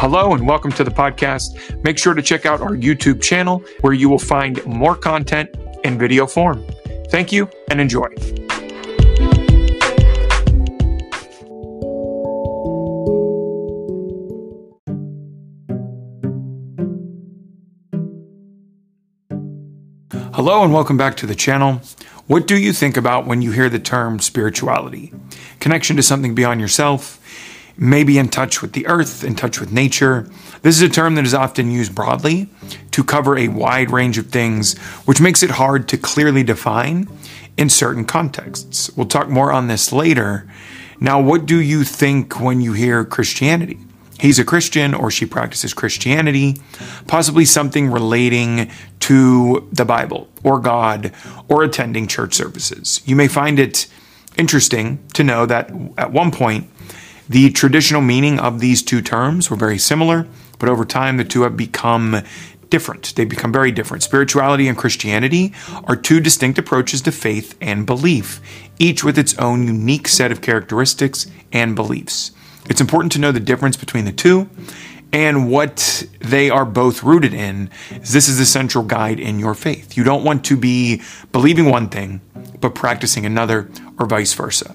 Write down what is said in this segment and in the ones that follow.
Hello and welcome to the podcast. Make sure to check out our YouTube channel where you will find more content in video form. Thank you and enjoy. Hello and welcome back to the channel. What do you think about when you hear the term spirituality? Connection to something beyond yourself, maybe in touch with the earth, in touch with nature. This is a term that is often used broadly to cover a wide range of things, which makes it hard to clearly define in certain contexts. We'll talk more on this later. Now, what do you think when you hear Christianity? He's a Christian or she practices Christianity, possibly something relating to the Bible or God or attending church services. You may find it interesting to know that at one point, the traditional meaning of these two terms were very similar, but over time the two have become different. They become very different. Spirituality and Christianity are two distinct approaches to faith and belief, each with its own unique set of characteristics and beliefs. It's important to know the difference between the two and what they are both rooted in. This is the central guide in your faith. You don't want to be believing one thing but practicing another or vice versa.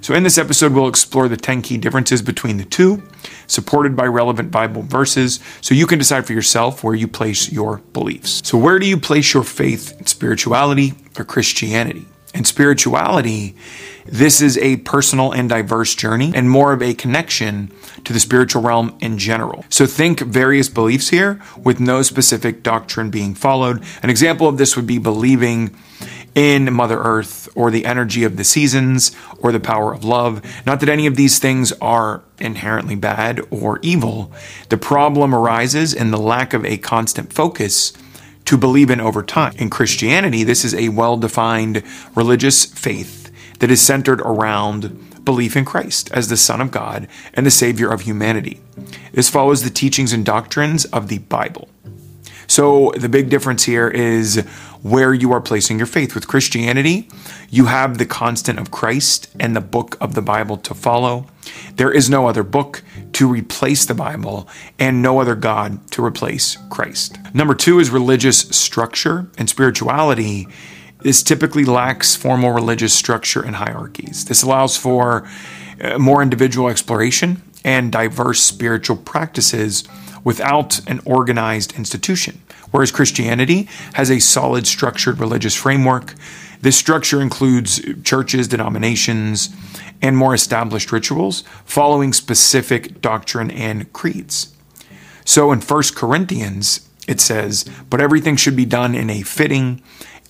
So, in this episode, we'll explore the 10 key differences between the two, supported by relevant Bible verses, so you can decide for yourself where you place your beliefs. So, where do you place your faith in spirituality or Christianity? In spirituality, this is a personal and diverse journey and more of a connection to the spiritual realm in general. So think various beliefs here with no specific doctrine being followed. An example of this would be believing in Mother Earth or the energy of the seasons or the power of love. Not that any of these things are inherently bad or evil. The problem arises in the lack of a constant focus to believe in over time. In Christianity, this is a well defined religious faith that is centered around belief in Christ as the Son of God and the Savior of humanity. This follows the teachings and doctrines of the Bible. So the big difference here is where you are placing your faith. With Christianity, you have the constant of Christ and the book of the Bible to follow. There is no other book to replace the Bible and no other God to replace Christ. Number two is religious structure and spirituality. This typically lacks formal religious structure and hierarchies. This allows for uh, more individual exploration and diverse spiritual practices without an organized institution. Whereas Christianity has a solid, structured religious framework. This structure includes churches, denominations, and more established rituals following specific doctrine and creeds. So in 1 Corinthians, it says, But everything should be done in a fitting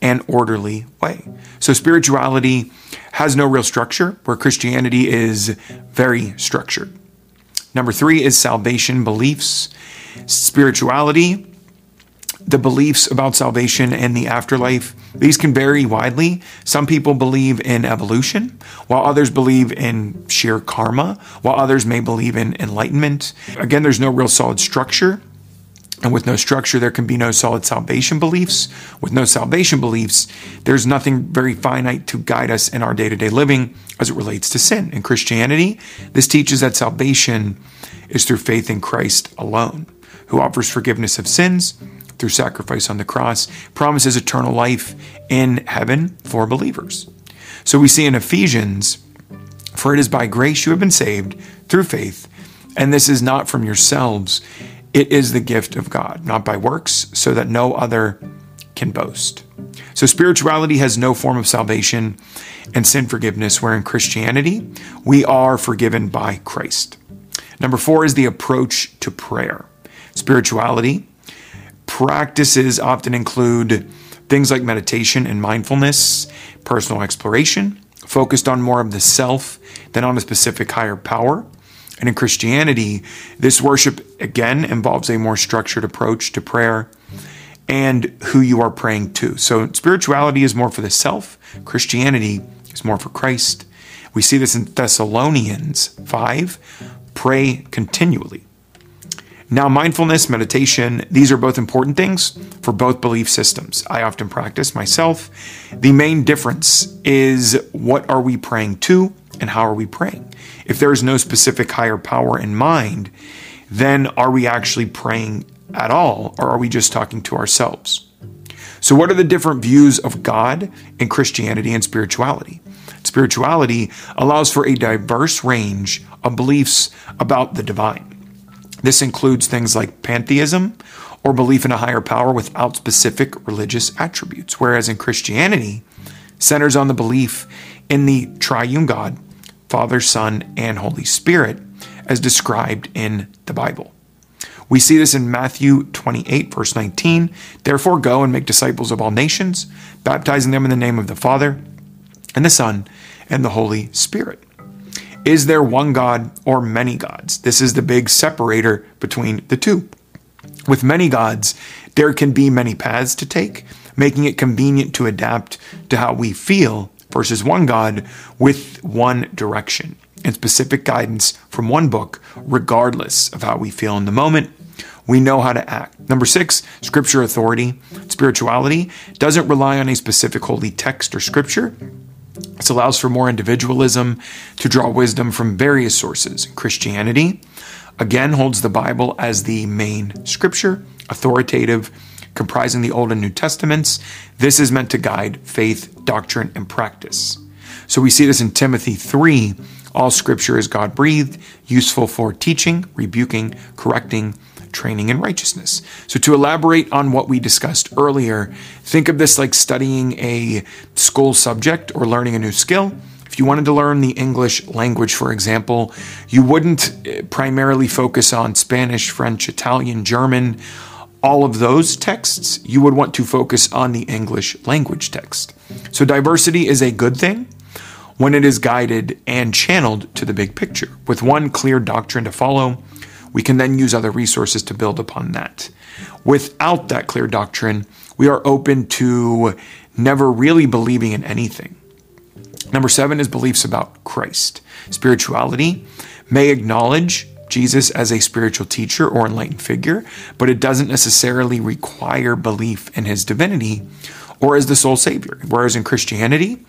and orderly way. So spirituality has no real structure, where Christianity is very structured. Number three is salvation beliefs. Spirituality, the beliefs about salvation and the afterlife, these can vary widely. Some people believe in evolution, while others believe in sheer karma, while others may believe in enlightenment. Again, there's no real solid structure. And with no structure, there can be no solid salvation beliefs. With no salvation beliefs, there's nothing very finite to guide us in our day to day living as it relates to sin. In Christianity, this teaches that salvation is through faith in Christ alone, who offers forgiveness of sins through sacrifice on the cross, promises eternal life in heaven for believers. So we see in Ephesians, for it is by grace you have been saved through faith, and this is not from yourselves, it is the gift of God, not by works, so that no other can boast. So spirituality has no form of salvation and sin forgiveness, where in Christianity, we are forgiven by Christ. Number four is the approach to prayer. Spirituality practices often include things like meditation and mindfulness, personal exploration, focused on more of the self than on a specific higher power. And in Christianity, this worship again involves a more structured approach to prayer and who you are praying to. So spirituality is more for the self, Christianity is more for Christ. We see this in Thessalonians 5 pray continually. Now, mindfulness, meditation, these are both important things for both belief systems. I often practice myself. The main difference is what are we praying to and how are we praying? If there is no specific higher power in mind, then are we actually praying at all, or are we just talking to ourselves? So, what are the different views of God in Christianity and spirituality? Spirituality allows for a diverse range of beliefs about the divine. This includes things like pantheism or belief in a higher power without specific religious attributes, whereas in Christianity, centers on the belief in the triune God, Father, Son, and Holy Spirit, as described in the Bible. We see this in Matthew 28, verse 19. Therefore, go and make disciples of all nations, baptizing them in the name of the Father, and the Son, and the Holy Spirit. Is there one God or many gods? This is the big separator between the two. With many gods, there can be many paths to take, making it convenient to adapt to how we feel versus one God with one direction and specific guidance from one book, regardless of how we feel in the moment. We know how to act. Number six, scripture authority. Spirituality doesn't rely on a specific holy text or scripture. This allows for more individualism to draw wisdom from various sources. Christianity, again, holds the Bible as the main scripture, authoritative, comprising the Old and New Testaments. This is meant to guide faith, doctrine, and practice. So we see this in Timothy 3. All scripture is God breathed, useful for teaching, rebuking, correcting, training in righteousness. So, to elaborate on what we discussed earlier, think of this like studying a school subject or learning a new skill. If you wanted to learn the English language, for example, you wouldn't eh, primarily focus on Spanish, French, Italian, German, all of those texts, you would want to focus on the English language text. So diversity is a good thing when it is guided and channeled to the big picture. With one clear doctrine to follow, we can then use other resources to build upon that. Without that clear doctrine, we are open to never really believing in anything. Number seven is beliefs about Christ. Spirituality may acknowledge Jesus as a spiritual teacher or enlightened figure, but it doesn't necessarily require belief in his divinity or as the sole savior. Whereas in Christianity,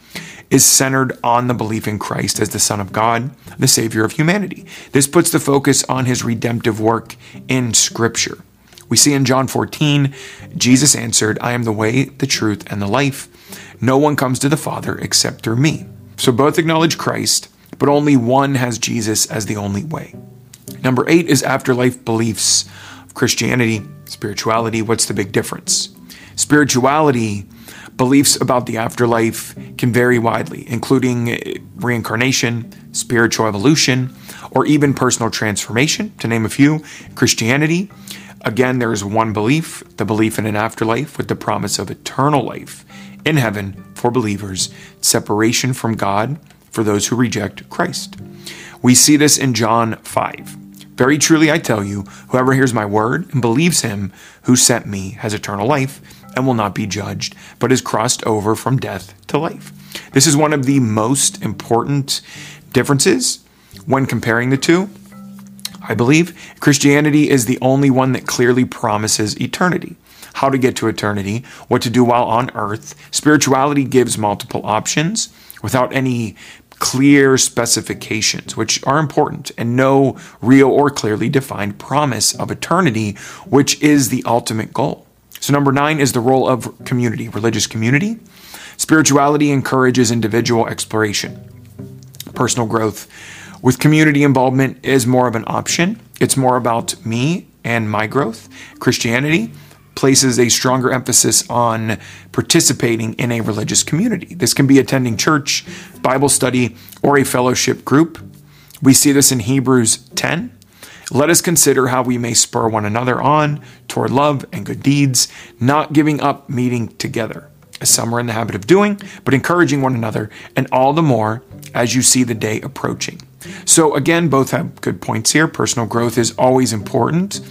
is centered on the belief in Christ as the Son of God, the Savior of humanity. This puts the focus on his redemptive work in Scripture. We see in John 14, Jesus answered, I am the way, the truth, and the life. No one comes to the Father except through me. So both acknowledge Christ, but only one has Jesus as the only way. Number eight is afterlife beliefs of Christianity, spirituality. What's the big difference? Spirituality, beliefs about the afterlife can vary widely, including eh, reincarnation, spiritual evolution, or even personal transformation, to name a few. Christianity, again, there is one belief the belief in an afterlife with the promise of eternal life in heaven for believers, separation from God for those who reject Christ. We see this in John 5. Very truly I tell you, whoever hears my word and believes him who sent me has eternal life and will not be judged, but is crossed over from death to life. This is one of the most important differences when comparing the two. I believe Christianity is the only one that clearly promises eternity. How to get to eternity, what to do while on earth. Spirituality gives multiple options without any clear specifications, which are important, and no real or clearly defined promise of eternity, which is the ultimate goal. So, number nine is the role of community, religious community. Spirituality encourages individual exploration, personal growth. With community involvement is more of an option. It's more about me and my growth. Christianity places a stronger emphasis on participating in a religious community. This can be attending church, Bible study, or a fellowship group. We see this in Hebrews 10. Let us consider how we may spur one another on toward love and good deeds, not giving up meeting together, as some are in the habit of doing, but encouraging one another, and all the more as you see the day approaching. So, again, both have good points here. Personal growth is always important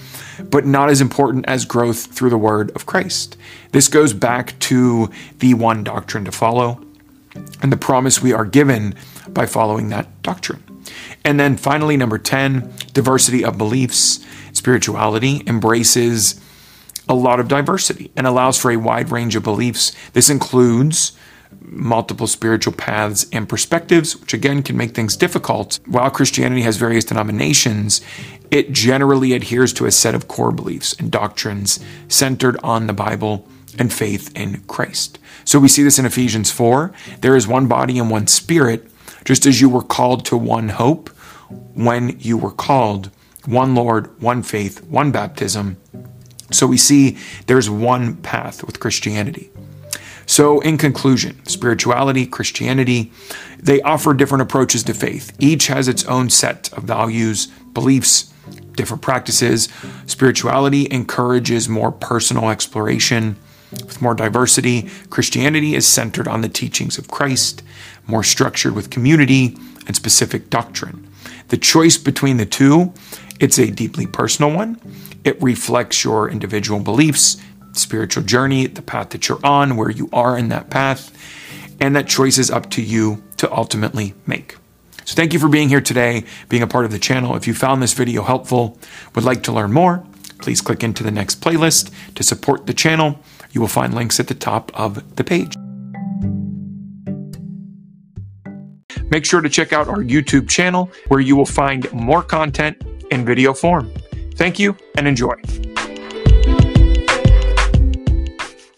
but not as important as growth through the word of Christ. This goes back to the one doctrine to follow and the promise we are given by following that doctrine. And then finally, number 10, diversity of beliefs. Spirituality embraces a lot of diversity and allows for a wide range of beliefs. This includes multiple spiritual paths and perspectives, which again can make things difficult. While Christianity has various denominations, it generally adheres to a set of core beliefs and doctrines centered on the Bible and faith in Christ. So we see this in Ephesians 4. There is one body and one spirit, just as you were called to one hope when you were called, one Lord, one faith, one baptism. So we see there's one path with Christianity. So, in conclusion, spirituality, Christianity, they offer different approaches to faith. Each has its own set of values, beliefs, different practices. Spirituality encourages more personal exploration with more diversity. Christianity is centered on the teachings of Christ, more structured with community and specific doctrine. The choice between the two, it's a deeply personal one. It reflects your individual beliefs spiritual journey, the path that you're on, where you are in that path, and that choice is up to you to ultimately make. So thank you for being here today, being a part of the channel. If you found this video helpful, would like to learn more, please click into the next playlist to support the channel. You will find links at the top of the page. Make sure to check out our YouTube channel where you will find more content in video form. Thank you and enjoy.